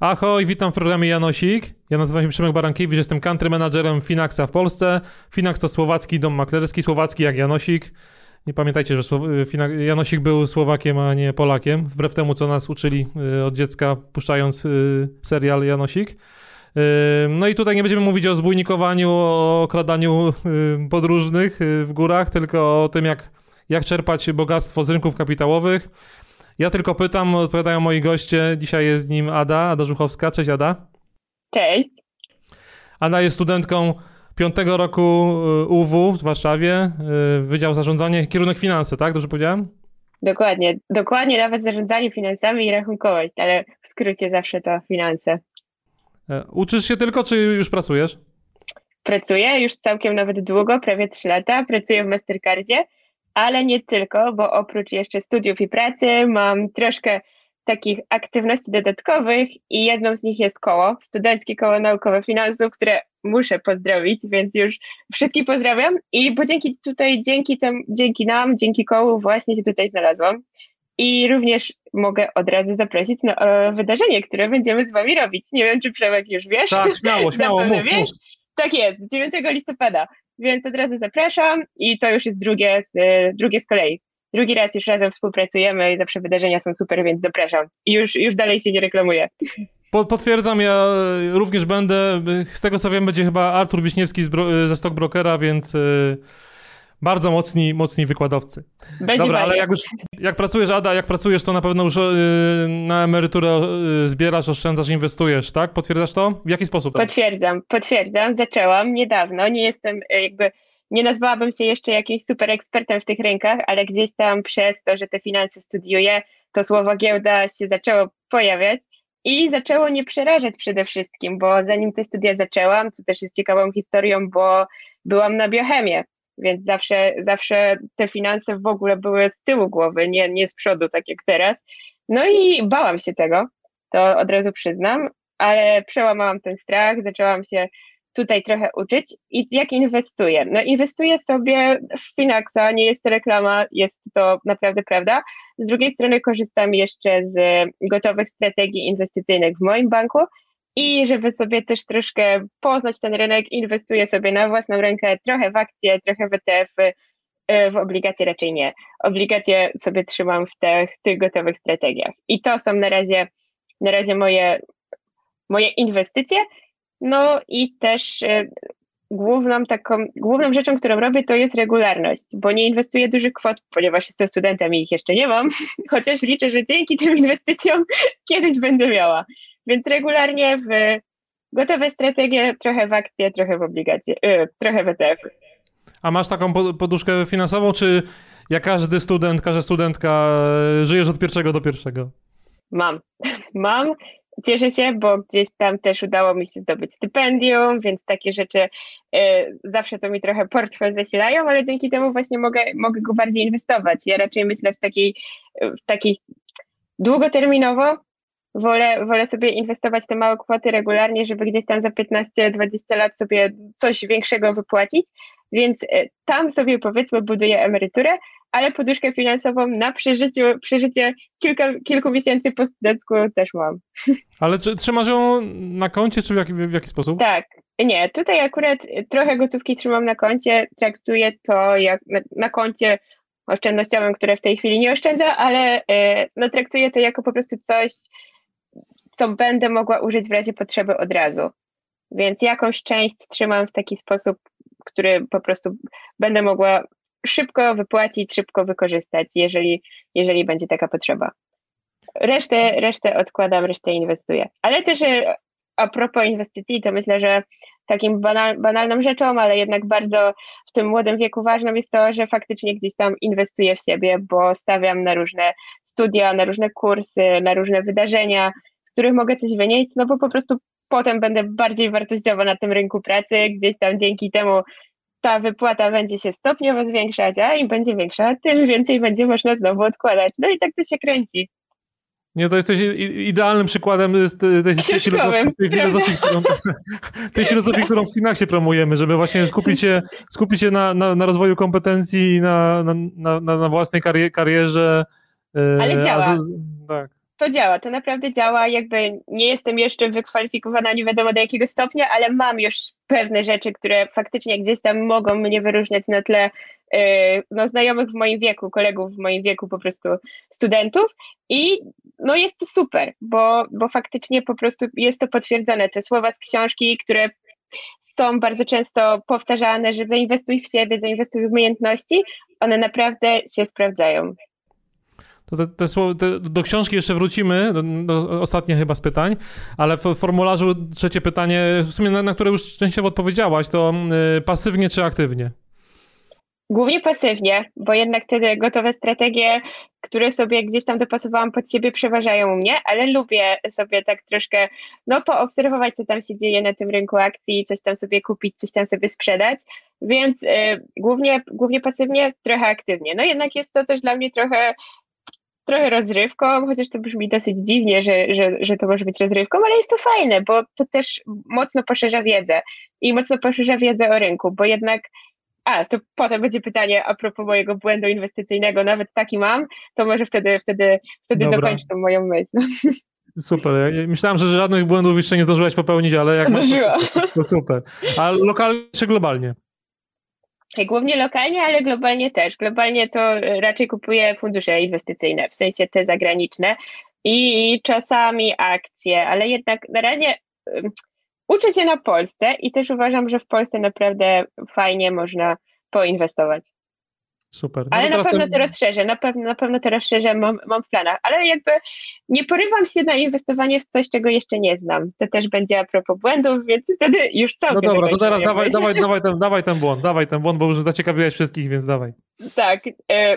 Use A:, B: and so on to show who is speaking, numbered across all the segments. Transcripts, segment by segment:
A: Ahoj, witam w programie Janosik. Ja nazywam się Przemek Barankiewicz, jestem country managerem Finaxa w Polsce. Finax to słowacki dom maklerski, słowacki jak Janosik. Nie pamiętajcie, że Janosik był Słowakiem, a nie Polakiem, wbrew temu, co nas uczyli y, od dziecka, puszczając y, serial Janosik. Y, no i tutaj nie będziemy mówić o zbójnikowaniu, o okradaniu podróżnych w górach, tylko o tym, jak, jak czerpać bogactwo z rynków kapitałowych. Ja tylko pytam, odpowiadają moi goście. Dzisiaj jest z nim Ada, Ada Żuchowska. Cześć Ada.
B: Cześć.
A: Ada jest studentką piątego roku y, UW w Warszawie, y, Wydział Zarządzanie, kierunek finanse, tak? Dobrze powiedziałem?
B: Dokładnie, dokładnie nawet zarządzanie finansami i rachunkowość, ale w skrócie zawsze to finanse.
A: E, uczysz się tylko, czy już pracujesz?
B: Pracuję już całkiem nawet długo, prawie 3 lata. Pracuję w Mastercardzie ale nie tylko, bo oprócz jeszcze studiów i pracy mam troszkę takich aktywności dodatkowych i jedną z nich jest koło, Studenckie Koło Naukowe Finansów, które muszę pozdrowić, więc już wszystkich pozdrawiam i bo dzięki tutaj, dzięki, tem, dzięki nam, dzięki kołu właśnie się tutaj znalazłam i również mogę od razu zaprosić na e, wydarzenie, które będziemy z wami robić. Nie wiem, czy Przemek już wiesz.
A: Tak, śmiało, śmiało, mów, wiesz. Mów.
B: Tak jest, 9 listopada więc od razu zapraszam i to już jest drugie z, drugie z kolei. Drugi raz już razem współpracujemy i zawsze wydarzenia są super, więc zapraszam. I już, już dalej się nie reklamuję.
A: Potwierdzam, ja również będę. Z tego co wiem, będzie chyba Artur Wiśniewski ze Stockbrokera, więc bardzo mocni, mocni wykładowcy.
B: Będzie Dobra,
A: ale jak już jak pracujesz, Ada, jak pracujesz, to na pewno już y, na emeryturę y, zbierasz, oszczędzasz, inwestujesz, tak? Potwierdzasz to? W jaki sposób?
B: Potwierdzam, potwierdzam. Zaczęłam niedawno. Nie jestem y, jakby nie nazwałabym się jeszcze jakimś super ekspertem w tych rękach, ale gdzieś tam przez to, że te finanse studiuję, to słowo giełda się zaczęło pojawiać i zaczęło nie przerażać przede wszystkim, bo zanim te studia zaczęłam, co też jest ciekawą historią, bo byłam na biochemię więc zawsze, zawsze te finanse w ogóle były z tyłu głowy, nie, nie z przodu, tak jak teraz. No i bałam się tego, to od razu przyznam, ale przełamałam ten strach, zaczęłam się tutaj trochę uczyć i jak inwestuję? No inwestuję sobie w Finaxa, nie jest to reklama, jest to naprawdę prawda. Z drugiej strony korzystam jeszcze z gotowych strategii inwestycyjnych w moim banku i żeby sobie też troszkę poznać ten rynek, inwestuję sobie na własną rękę trochę w akcje, trochę w ETF, w obligacje raczej nie. Obligacje sobie trzymam w tych, tych gotowych strategiach. I to są na razie, na razie moje, moje inwestycje. No i też e, główną taką, główną rzeczą, którą robię, to jest regularność, bo nie inwestuję dużych kwot, ponieważ jestem studentem i ich jeszcze nie mam, chociaż liczę, że dzięki tym inwestycjom kiedyś będę miała. Więc regularnie w gotowe strategie, trochę w akcje, trochę w obligacje, yy, trochę w ETF.
A: A masz taką poduszkę finansową, czy jak każdy student, każda studentka, żyjesz od pierwszego do pierwszego?
B: Mam. Mam. Cieszę się, bo gdzieś tam też udało mi się zdobyć stypendium, więc takie rzeczy y, zawsze to mi trochę portfel zasilają, ale dzięki temu właśnie mogę, mogę go bardziej inwestować. Ja raczej myślę w takiej, w takiej długoterminowo, wolę, wolę sobie inwestować te małe kwoty regularnie, żeby gdzieś tam za 15-20 lat sobie coś większego wypłacić, więc e, tam sobie powiedzmy buduję emeryturę, ale poduszkę finansową na przeżyciu, przeżycie kilka, kilku miesięcy po studencku też mam.
A: Ale czy trzymasz ją na koncie, czy w jaki, w jaki sposób?
B: Tak, nie, tutaj akurat trochę gotówki trzymam na koncie, traktuję to jak na, na koncie oszczędnościowym, które w tej chwili nie oszczędza, ale e, no, traktuję to jako po prostu coś, co będę mogła użyć w razie potrzeby od razu. Więc jakąś część trzymam w taki sposób, który po prostu będę mogła szybko wypłacić, szybko wykorzystać, jeżeli, jeżeli będzie taka potrzeba. Resztę, resztę odkładam, resztę inwestuję. Ale też e, a propos inwestycji, to myślę, że takim banal, banalną rzeczą, ale jednak bardzo w tym młodym wieku ważną jest to, że faktycznie gdzieś tam inwestuję w siebie, bo stawiam na różne studia, na różne kursy, na różne wydarzenia, których mogę coś wynieść, no bo po prostu potem będę bardziej wartościowa na tym rynku pracy, gdzieś tam dzięki temu ta wypłata będzie się stopniowo zwiększać, a im będzie większa, tym więcej będzie można znowu odkładać. No i tak to się kręci.
A: Nie, to jesteś idealnym przykładem tej, tej, filozofii, tej, filozofii, którą, tej filozofii, którą w Finaxie promujemy, żeby właśnie skupić się, skupić się na, na, na rozwoju kompetencji i na, na, na, na własnej karierze.
B: E, Ale działa. tak to działa, to naprawdę działa. Jakby nie jestem jeszcze wykwalifikowana nie wiadomo do jakiego stopnia, ale mam już pewne rzeczy, które faktycznie gdzieś tam mogą mnie wyróżniać na tle yy, no, znajomych w moim wieku, kolegów w moim wieku, po prostu studentów. I no jest to super, bo, bo faktycznie po prostu jest to potwierdzone. Te słowa z książki, które są bardzo często powtarzane, że zainwestuj w siebie, zainwestuj w umiejętności, one naprawdę się sprawdzają.
A: To te, te, te, do książki jeszcze wrócimy, do, do ostatnie chyba z pytań, ale w formularzu trzecie pytanie, w sumie na, na które już częściowo odpowiedziałaś, to y, pasywnie czy aktywnie?
B: Głównie pasywnie, bo jednak te gotowe strategie, które sobie gdzieś tam dopasowałam pod siebie, przeważają u mnie, ale lubię sobie tak troszkę no, poobserwować, co tam się dzieje na tym rynku akcji, coś tam sobie kupić, coś tam sobie sprzedać, więc y, głównie, głównie pasywnie, trochę aktywnie. No jednak jest to też dla mnie trochę trochę rozrywką, chociaż to brzmi dosyć dziwnie, że, że, że to może być rozrywką, ale jest to fajne, bo to też mocno poszerza wiedzę i mocno poszerza wiedzę o rynku, bo jednak a, to potem będzie pytanie a propos mojego błędu inwestycyjnego, nawet taki mam, to może wtedy, wtedy, wtedy dokończę tą moją myśl.
A: Super. Ja myślałem, że żadnych błędów jeszcze nie zdążyłaś popełnić, ale jak masz, to, to super. A lokalnie czy globalnie?
B: Głównie lokalnie, ale globalnie też. Globalnie to raczej kupuję fundusze inwestycyjne, w sensie te zagraniczne i czasami akcje, ale jednak na razie uczę się na Polsce i też uważam, że w Polsce naprawdę fajnie można poinwestować.
A: Super.
B: No ale na pewno ten... to rozszerzę, na pewno, na pewno to rozszerzę, mam, mam w planach, ale jakby nie porywam się na inwestowanie w coś, czego jeszcze nie znam. To też będzie a propos błędów, więc wtedy już całkiem
A: No dobra, to teraz dawaj, dawaj, dawaj, ten, dawaj ten błąd, dawaj ten błąd, bo już zaciekawiłeś wszystkich, więc dawaj.
B: Tak. E,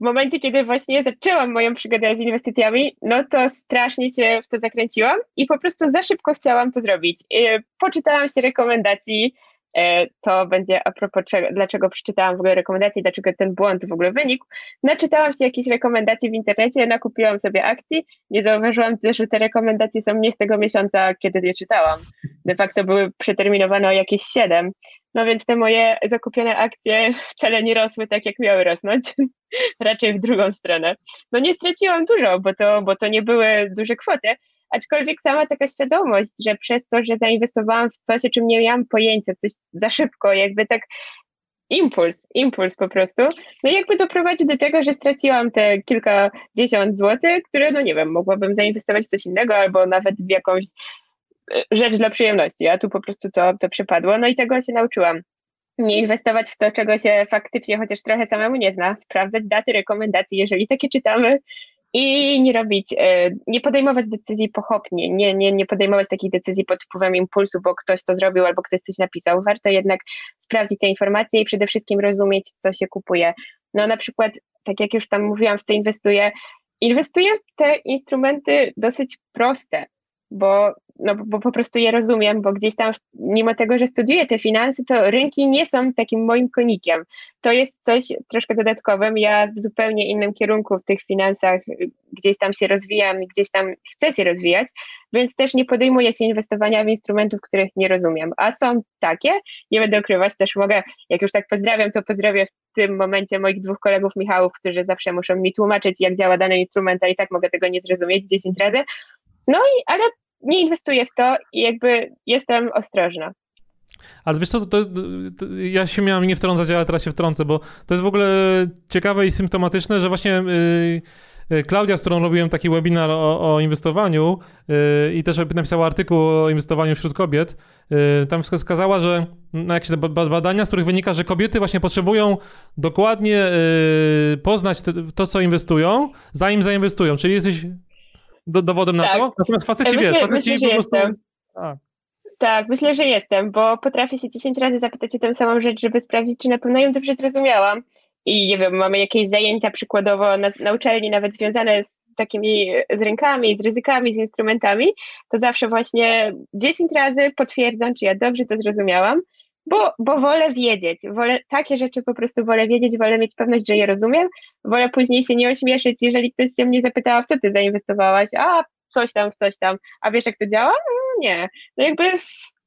B: w momencie, kiedy właśnie zaczęłam moją przygodę z inwestycjami, no to strasznie się w to zakręciłam i po prostu za szybko chciałam to zrobić. E, poczytałam się rekomendacji, to będzie a propos czego, dlaczego przeczytałam w ogóle rekomendacje, dlaczego ten błąd w ogóle wynikł. Naczytałam się jakieś rekomendacje w internecie, nakupiłam sobie akcji, nie zauważyłam też, że te rekomendacje są nie z tego miesiąca, kiedy je czytałam. De facto były przeterminowane o jakieś 7. No więc te moje zakupione akcje wcale nie rosły tak, jak miały rosnąć, raczej w drugą stronę. No nie straciłam dużo, bo to, bo to nie były duże kwoty, aczkolwiek sama taka świadomość, że przez to, że zainwestowałam w coś, o czym nie miałam pojęcia, coś za szybko, jakby tak impuls, impuls po prostu, no jakby doprowadzi do tego, że straciłam te kilkadziesiąt złotych, które, no nie wiem, mogłabym zainwestować w coś innego albo nawet w jakąś e, rzecz dla przyjemności, a tu po prostu to, to przypadło, no i tego się nauczyłam. Nie inwestować w to, czego się faktycznie chociaż trochę samemu nie zna, sprawdzać daty rekomendacji, jeżeli takie czytamy, i nie robić, e, nie podejmować decyzji pochopnie, nie, nie, nie podejmować takich decyzji pod wpływem impulsu, bo ktoś to zrobił albo ktoś coś napisał. Warto jednak sprawdzić te informacje i przede wszystkim rozumieć, co się kupuje. No na przykład, tak jak już tam mówiłam, w co inwestuję, inwestuję w te instrumenty dosyć proste, bo no bo po prostu je rozumiem, bo gdzieś tam, mimo tego, że studiuję te finanse, to rynki nie są takim moim konikiem. To jest coś troszkę dodatkowym. Ja w zupełnie innym kierunku w tych finansach gdzieś tam się rozwijam i gdzieś tam chcę się rozwijać, więc też nie podejmuję się inwestowania w instrumentów, których nie rozumiem. A są takie, nie będę ukrywać, też mogę, jak już tak pozdrawiam, to pozdrawiam w tym momencie moich dwóch kolegów Michałów, którzy zawsze muszą mi tłumaczyć, jak działa dany instrument, a i tak mogę tego nie zrozumieć 10 razy. No i, ale nie inwestuję w to i jakby jestem ostrożna.
A: Ale wiesz co, to, to, to, ja się miałem nie wtrącać, ale teraz się wtrącę, bo to jest w ogóle ciekawe i symptomatyczne, że właśnie yy, Klaudia, z którą robiłem taki webinar o, o inwestowaniu yy, i też napisała artykuł o inwestowaniu wśród kobiet, yy, tam wskazała, że na jakieś badania, z których wynika, że kobiety właśnie potrzebują dokładnie y, poznać te, to, co inwestują, zanim zainwestują. Czyli jesteś do, dowodem tak. na to? Natomiast faceci, myślę, wiesz, faceci myślę, po prostu... Jestem.
B: Tak, myślę, że jestem, bo potrafię się 10 razy zapytać o tę samą rzecz, żeby sprawdzić, czy na pewno ją dobrze zrozumiałam. I nie wiem, mamy jakieś zajęcia przykładowo na, na uczelni, nawet związane z takimi z rynkami, z ryzykami, z instrumentami, to zawsze właśnie 10 razy potwierdzam, czy ja dobrze to zrozumiałam. Bo, bo wolę wiedzieć, wolę takie rzeczy po prostu wolę wiedzieć, wolę mieć pewność, że je rozumiem, wolę później się nie ośmieszyć, jeżeli ktoś się mnie zapytała, w co ty zainwestowałaś, a coś tam, coś tam, a wiesz jak to działa? No, nie, no jakby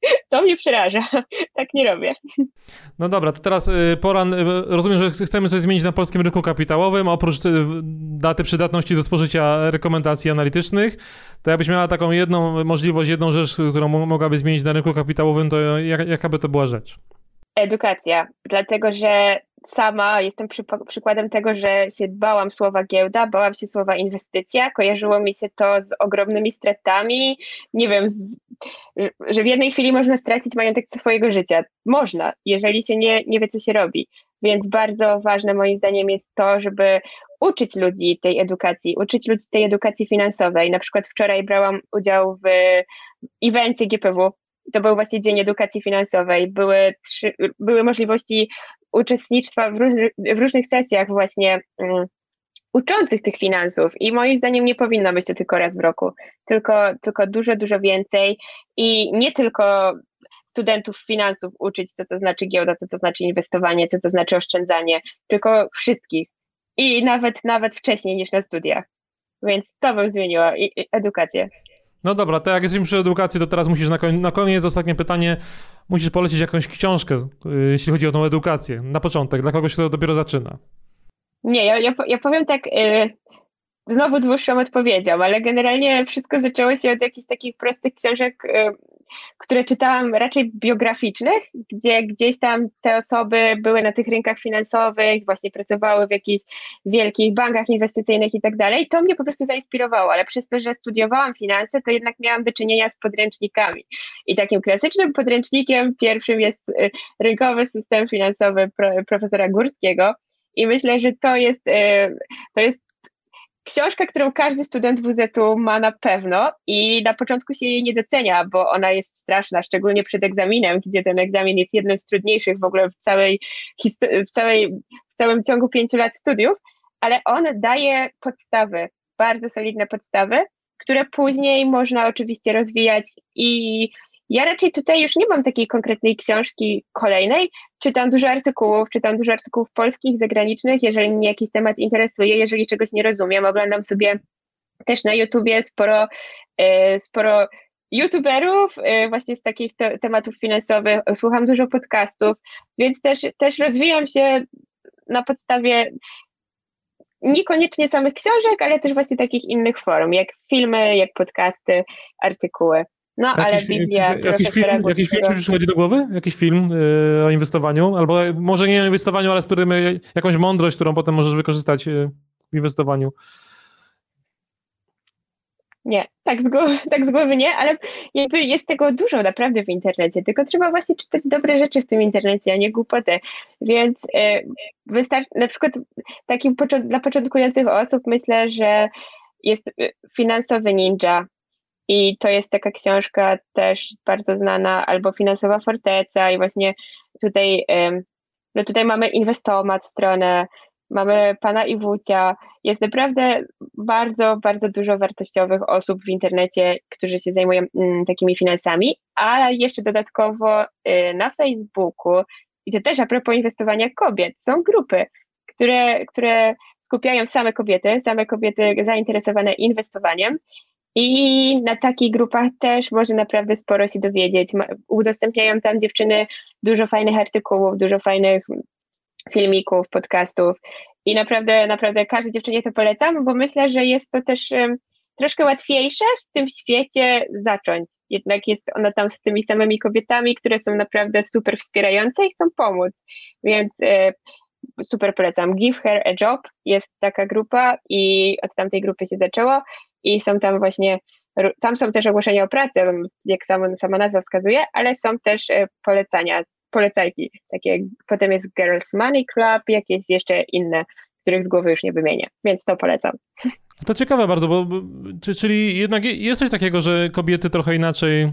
B: to mnie przeraża. Tak nie robię.
A: No dobra, to teraz y, pora. Y, rozumiem, że chcemy coś zmienić na polskim rynku kapitałowym. Oprócz y, daty przydatności do spożycia rekomendacji analitycznych, to jakbyś miała taką jedną możliwość, jedną rzecz, którą mogłaby zmienić na rynku kapitałowym, to jaka by to była rzecz?
B: Edukacja, dlatego że sama jestem przy, przykładem tego, że się bałam słowa giełda, bałam się słowa inwestycja, kojarzyło mi się to z ogromnymi stratami, nie wiem, z, że w jednej chwili można stracić majątek swojego życia. Można, jeżeli się nie, nie wie, co się robi. Więc bardzo ważne moim zdaniem jest to, żeby uczyć ludzi tej edukacji, uczyć ludzi tej edukacji finansowej. Na przykład wczoraj brałam udział w evencie GPW, to był właśnie Dzień Edukacji Finansowej. Były, trzy, były możliwości uczestnictwa w, różny, w różnych sesjach właśnie um, uczących tych finansów i moim zdaniem nie powinno być to tylko raz w roku, tylko, tylko dużo, dużo więcej i nie tylko studentów finansów uczyć, co to znaczy giełda, co to znaczy inwestowanie, co to znaczy oszczędzanie, tylko wszystkich i nawet, nawet wcześniej niż na studiach. Więc to bym zmieniła edukację.
A: No dobra, to jak jesteśmy przy edukacji, to teraz musisz na, koniec, na koniec, ostatnie pytanie, musisz polecić jakąś książkę, y, jeśli chodzi o tą edukację, na początek, dla kogoś, kto dopiero zaczyna.
B: Nie, ja, ja, ja powiem tak, y, znowu dłuższą odpowiedzią, ale generalnie wszystko zaczęło się od jakichś takich prostych książek, y, które czytałam raczej biograficznych, gdzie gdzieś tam te osoby były na tych rynkach finansowych, właśnie pracowały w jakichś wielkich bankach inwestycyjnych i tak dalej. To mnie po prostu zainspirowało, ale przez to, że studiowałam finanse, to jednak miałam do czynienia z podręcznikami. I takim klasycznym podręcznikiem pierwszym jest y, rynkowy system finansowy profesora Górskiego. I myślę, że to jest, y, to jest książka, którą każdy student WZ-u ma na pewno i na początku się jej nie docenia, bo ona jest straszna, szczególnie przed egzaminem, gdzie ten egzamin jest jednym z trudniejszych w ogóle w całej, w całej, w całym ciągu pięciu lat studiów, ale on daje podstawy, bardzo solidne podstawy, które później można oczywiście rozwijać i ja raczej tutaj już nie mam takiej konkretnej książki kolejnej. Czytam dużo artykułów, czytam dużo artykułów polskich, zagranicznych, jeżeli mnie jakiś temat interesuje, jeżeli czegoś nie rozumiem, oglądam sobie też na YouTubie sporo, e, sporo youtuberów e, właśnie z takich te tematów finansowych, słucham dużo podcastów, więc też, też rozwijam się na podstawie niekoniecznie samych książek, ale też właśnie takich innych form, jak filmy, jak podcasty, artykuły. No, jakiś, ale Biblia...
A: Jakiś film, jakiś film ci przychodzi do głowy? Jakiś film yy, o inwestowaniu? Albo może nie o inwestowaniu, ale z którym yy, jakąś mądrość, którą potem możesz wykorzystać yy, w inwestowaniu.
B: Nie, tak z, głowy, tak z głowy nie, ale jakby jest tego dużo naprawdę w internecie, tylko trzeba właśnie czytać dobre rzeczy w tym internecie, a nie głupoty. Więc yy, wystarczy, na przykład takim dla początkujących osób myślę, że jest finansowy ninja, i to jest taka książka też bardzo znana, albo Finansowa Forteca i właśnie tutaj, no tutaj mamy Inwestomat stronę, mamy pana Iwucia. Jest naprawdę bardzo, bardzo dużo wartościowych osób w internecie, którzy się zajmują mm, takimi finansami, ale jeszcze dodatkowo y, na Facebooku, i to też a propos inwestowania kobiet, są grupy, które, które skupiają same kobiety, same kobiety zainteresowane inwestowaniem i na takich grupach też można naprawdę sporo się dowiedzieć. Udostępniają tam dziewczyny dużo fajnych artykułów, dużo fajnych filmików, podcastów i naprawdę, naprawdę każdej dziewczynie to polecam, bo myślę, że jest to też um, troszkę łatwiejsze w tym świecie zacząć. Jednak jest ona tam z tymi samymi kobietami, które są naprawdę super wspierające i chcą pomóc. Więc e, super polecam. Give Her a Job jest taka grupa i od tamtej grupy się zaczęło i są tam właśnie, tam są też ogłoszenia o pracę, jak sama, sama nazwa wskazuje, ale są też e, polecania, polecajki, takie, potem jest Girls Money Club, jakieś jeszcze inne, których z głowy już nie wymienię, więc to polecam.
A: To ciekawe bardzo, bo, czyli jednak jest coś takiego, że kobiety trochę inaczej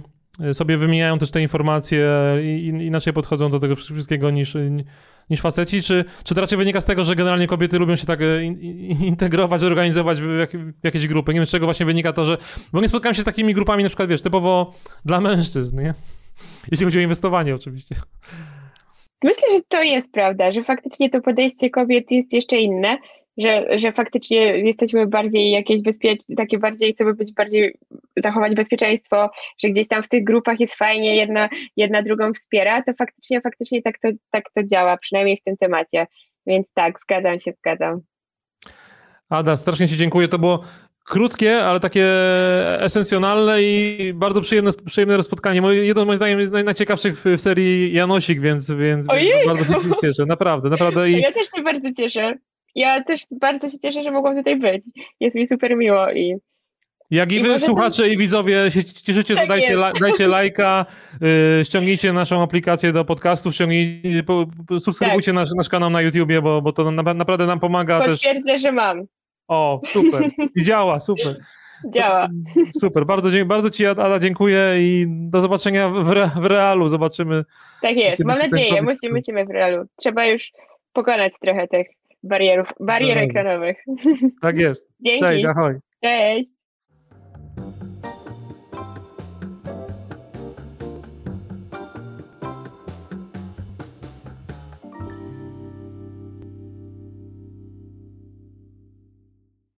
A: sobie wymieniają też te informacje i inaczej podchodzą do tego wszystkiego niż, niż faceci, czy, czy to raczej wynika z tego, że generalnie kobiety lubią się tak e, integrować, organizować w, jak, jakieś grupy? Nie wiem, z czego właśnie wynika to, że... Bo nie spotkałem się z takimi grupami na przykład, wiesz, typowo dla mężczyzn, nie? Jeśli chodzi o inwestowanie oczywiście.
B: Myślę, że to jest prawda, że faktycznie to podejście kobiet jest jeszcze inne, że, że faktycznie jesteśmy bardziej jakieś bezpieczne, takie bardziej chcemy być bardziej, zachować bezpieczeństwo, że gdzieś tam w tych grupach jest fajnie, jedna, jedna drugą wspiera, to faktycznie, faktycznie tak to, tak to działa, przynajmniej w tym temacie. Więc tak, zgadzam się, zgadzam.
A: Ada, strasznie Ci dziękuję. To było krótkie, ale takie esencjonalne i bardzo przyjemne, przyjemne spotkanie. Jedno z moich zdaniem jest najciekawszych w serii Janosik, więc, więc bardzo się cieszę. Naprawdę, naprawdę.
B: I... Ja też się bardzo cieszę. Ja też bardzo się cieszę, że mogłam tutaj być. Jest mi super miło i
A: jak i, I wy, słuchacze i widzowie się cieszycie, tak to dajcie, la, dajcie lajka, yy, ściągnijcie naszą aplikację do podcastów, ściągnijcie, po, subskrybujcie tak. nasz, nasz kanał na YouTubie, bo, bo to na, naprawdę nam pomaga
B: Potwierdzę,
A: też.
B: że mam.
A: O, super. I działa, super.
B: Działa.
A: Super, bardzo, bardzo Ci Ada dziękuję i do zobaczenia w, re, w realu. Zobaczymy.
B: Tak jest, mam nadzieję. Musimy, musimy w realu. Trzeba już pokonać trochę tych barierów, barier ekranowych.
A: Tak jest.
B: Dzięki.
A: Cześć, ahoj.
B: Cześć.